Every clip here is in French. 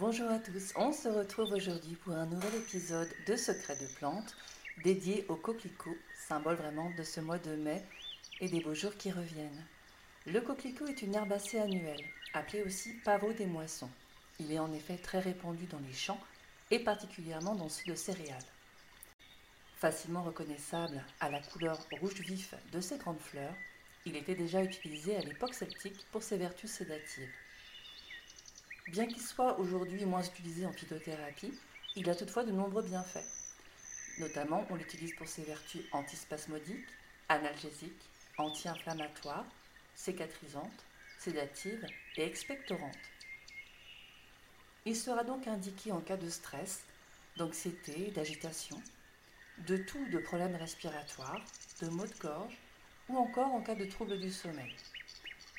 Bonjour à tous, on se retrouve aujourd'hui pour un nouvel épisode de Secrets de plantes dédié au coquelicot, symbole vraiment de ce mois de mai et des beaux jours qui reviennent. Le coquelicot est une herbacée annuelle, appelée aussi pavot des moissons. Il est en effet très répandu dans les champs et particulièrement dans ceux de céréales. Facilement reconnaissable à la couleur rouge vif de ses grandes fleurs, il était déjà utilisé à l'époque celtique pour ses vertus sédatives. Bien qu'il soit aujourd'hui moins utilisé en phytothérapie, il a toutefois de nombreux bienfaits. Notamment, on l'utilise pour ses vertus antispasmodiques, analgésiques, anti-inflammatoires, cicatrisantes, sédatives et expectorantes. Il sera donc indiqué en cas de stress, d'anxiété, d'agitation, de tout de problèmes respiratoires, de maux de gorge ou encore en cas de troubles du sommeil.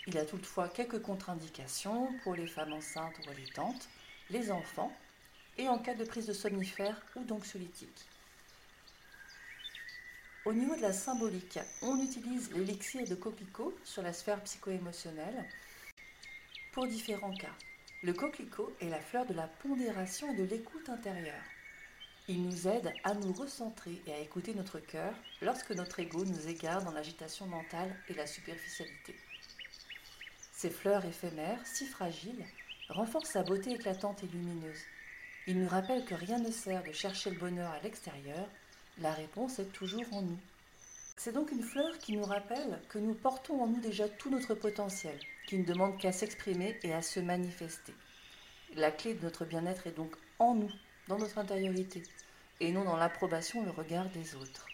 Il a toutefois quelques contre-indications pour les femmes enceintes ou allaitantes, les enfants et en cas de prise de somnifères ou d'anxiolytiques. Au niveau de la symbolique, on utilise l'élixir de coquelicot sur la sphère psycho-émotionnelle pour différents cas. Le coquelicot est la fleur de la pondération et de l'écoute intérieure. Il nous aide à nous recentrer et à écouter notre cœur lorsque notre ego nous égare dans l'agitation mentale et la superficialité. Ces fleurs éphémères, si fragiles, renforcent sa beauté éclatante et lumineuse. Il nous rappelle que rien ne sert de chercher le bonheur à l'extérieur, la réponse est toujours en nous. C'est donc une fleur qui nous rappelle que nous portons en nous déjà tout notre potentiel, qui ne demande qu'à s'exprimer et à se manifester. La clé de notre bien-être est donc en nous, dans notre intériorité, et non dans l'approbation, le regard des autres.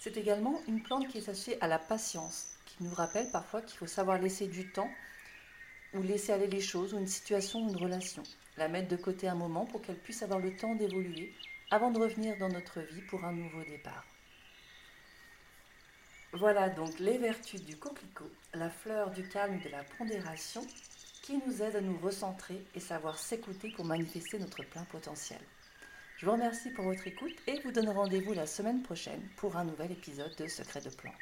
C'est également une plante qui est associée à la patience, nous rappelle parfois qu'il faut savoir laisser du temps ou laisser aller les choses ou une situation ou une relation, la mettre de côté un moment pour qu'elle puisse avoir le temps d'évoluer avant de revenir dans notre vie pour un nouveau départ. Voilà donc les vertus du coquelicot, la fleur du calme et de la pondération qui nous aide à nous recentrer et savoir s'écouter pour manifester notre plein potentiel. Je vous remercie pour votre écoute et vous donne rendez-vous la semaine prochaine pour un nouvel épisode de Secrets de plantes.